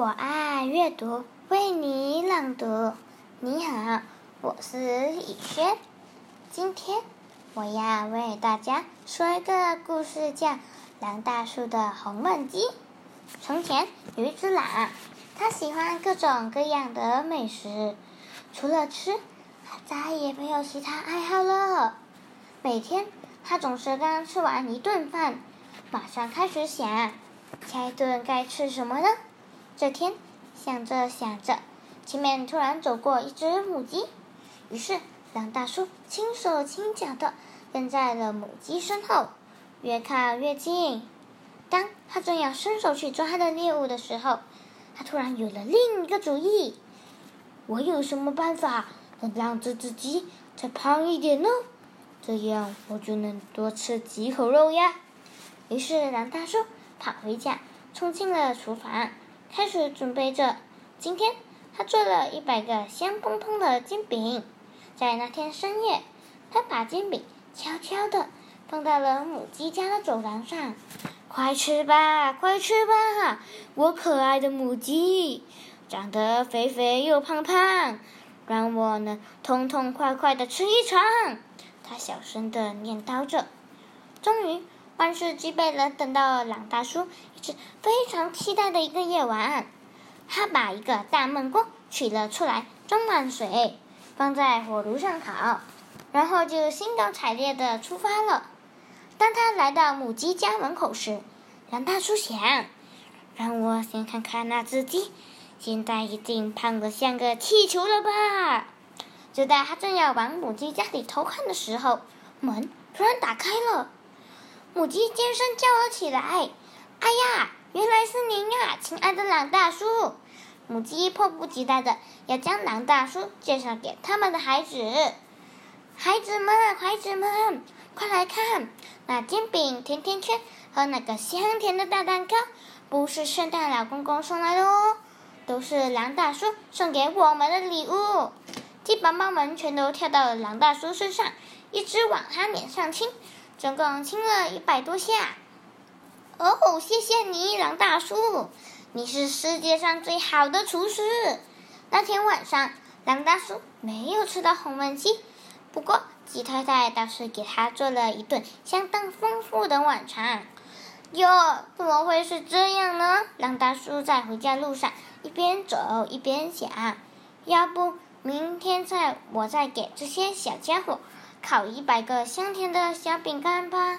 我爱阅读为你朗读。你好，我是雨轩。今天我要为大家说一个故事，叫《狼大叔的红焖鸡》。从前有一只狼，它喜欢各种各样的美食，除了吃，它再也没有其他爱好了。每天，它总是刚吃完一顿饭，马上开始想，下一顿该吃什么呢？这天。想着想着，前面突然走过一只母鸡，于是狼大叔轻手轻脚的跟在了母鸡身后，越靠越近。当他正要伸手去抓他的猎物的时候，他突然有了另一个主意：我有什么办法能让这只鸡再胖一点呢？这样我就能多吃几口肉呀！于是狼大叔跑回家，冲进了厨房。开始准备着，今天他做了一百个香喷喷的煎饼。在那天深夜，他把煎饼悄悄地放到了母鸡家的走廊上。快吃吧，快吃吧，我可爱的母鸡，长得肥肥又胖胖，让我能痛痛快快的吃一场。他小声地念叨着。终于。万事俱备了，等到狼大叔一直非常期待的一个夜晚，他把一个大闷锅取了出来，装满水，放在火炉上烤，然后就兴高采烈的出发了。当他来到母鸡家门口时，狼大叔想：让我先看看那只鸡，现在一定胖得像个气球了吧？就在他正要往母鸡家里偷看的时候，门突然打开了。母鸡尖声叫了起来：“哎呀，原来是您啊，亲爱的狼大叔！”母鸡迫不及待的要将狼大叔介绍给他们的孩子。孩子们，孩子们，快来看，那煎饼、甜甜圈和那个香甜的大蛋糕，不是圣诞老公公送来的哦，都是狼大叔送给我们的礼物。鸡宝宝们全都跳到了狼大叔身上，一直往他脸上亲。总共亲了一百多下。哦，谢谢你，狼大叔，你是世界上最好的厨师。那天晚上，狼大叔没有吃到红焖鸡，不过鸡太太倒是给他做了一顿相当丰富的晚餐。哟，怎么会是这样呢？狼大叔在回家路上一边走一边想：要不明天再我再给这些小家伙。烤一百个香甜的小饼干吧。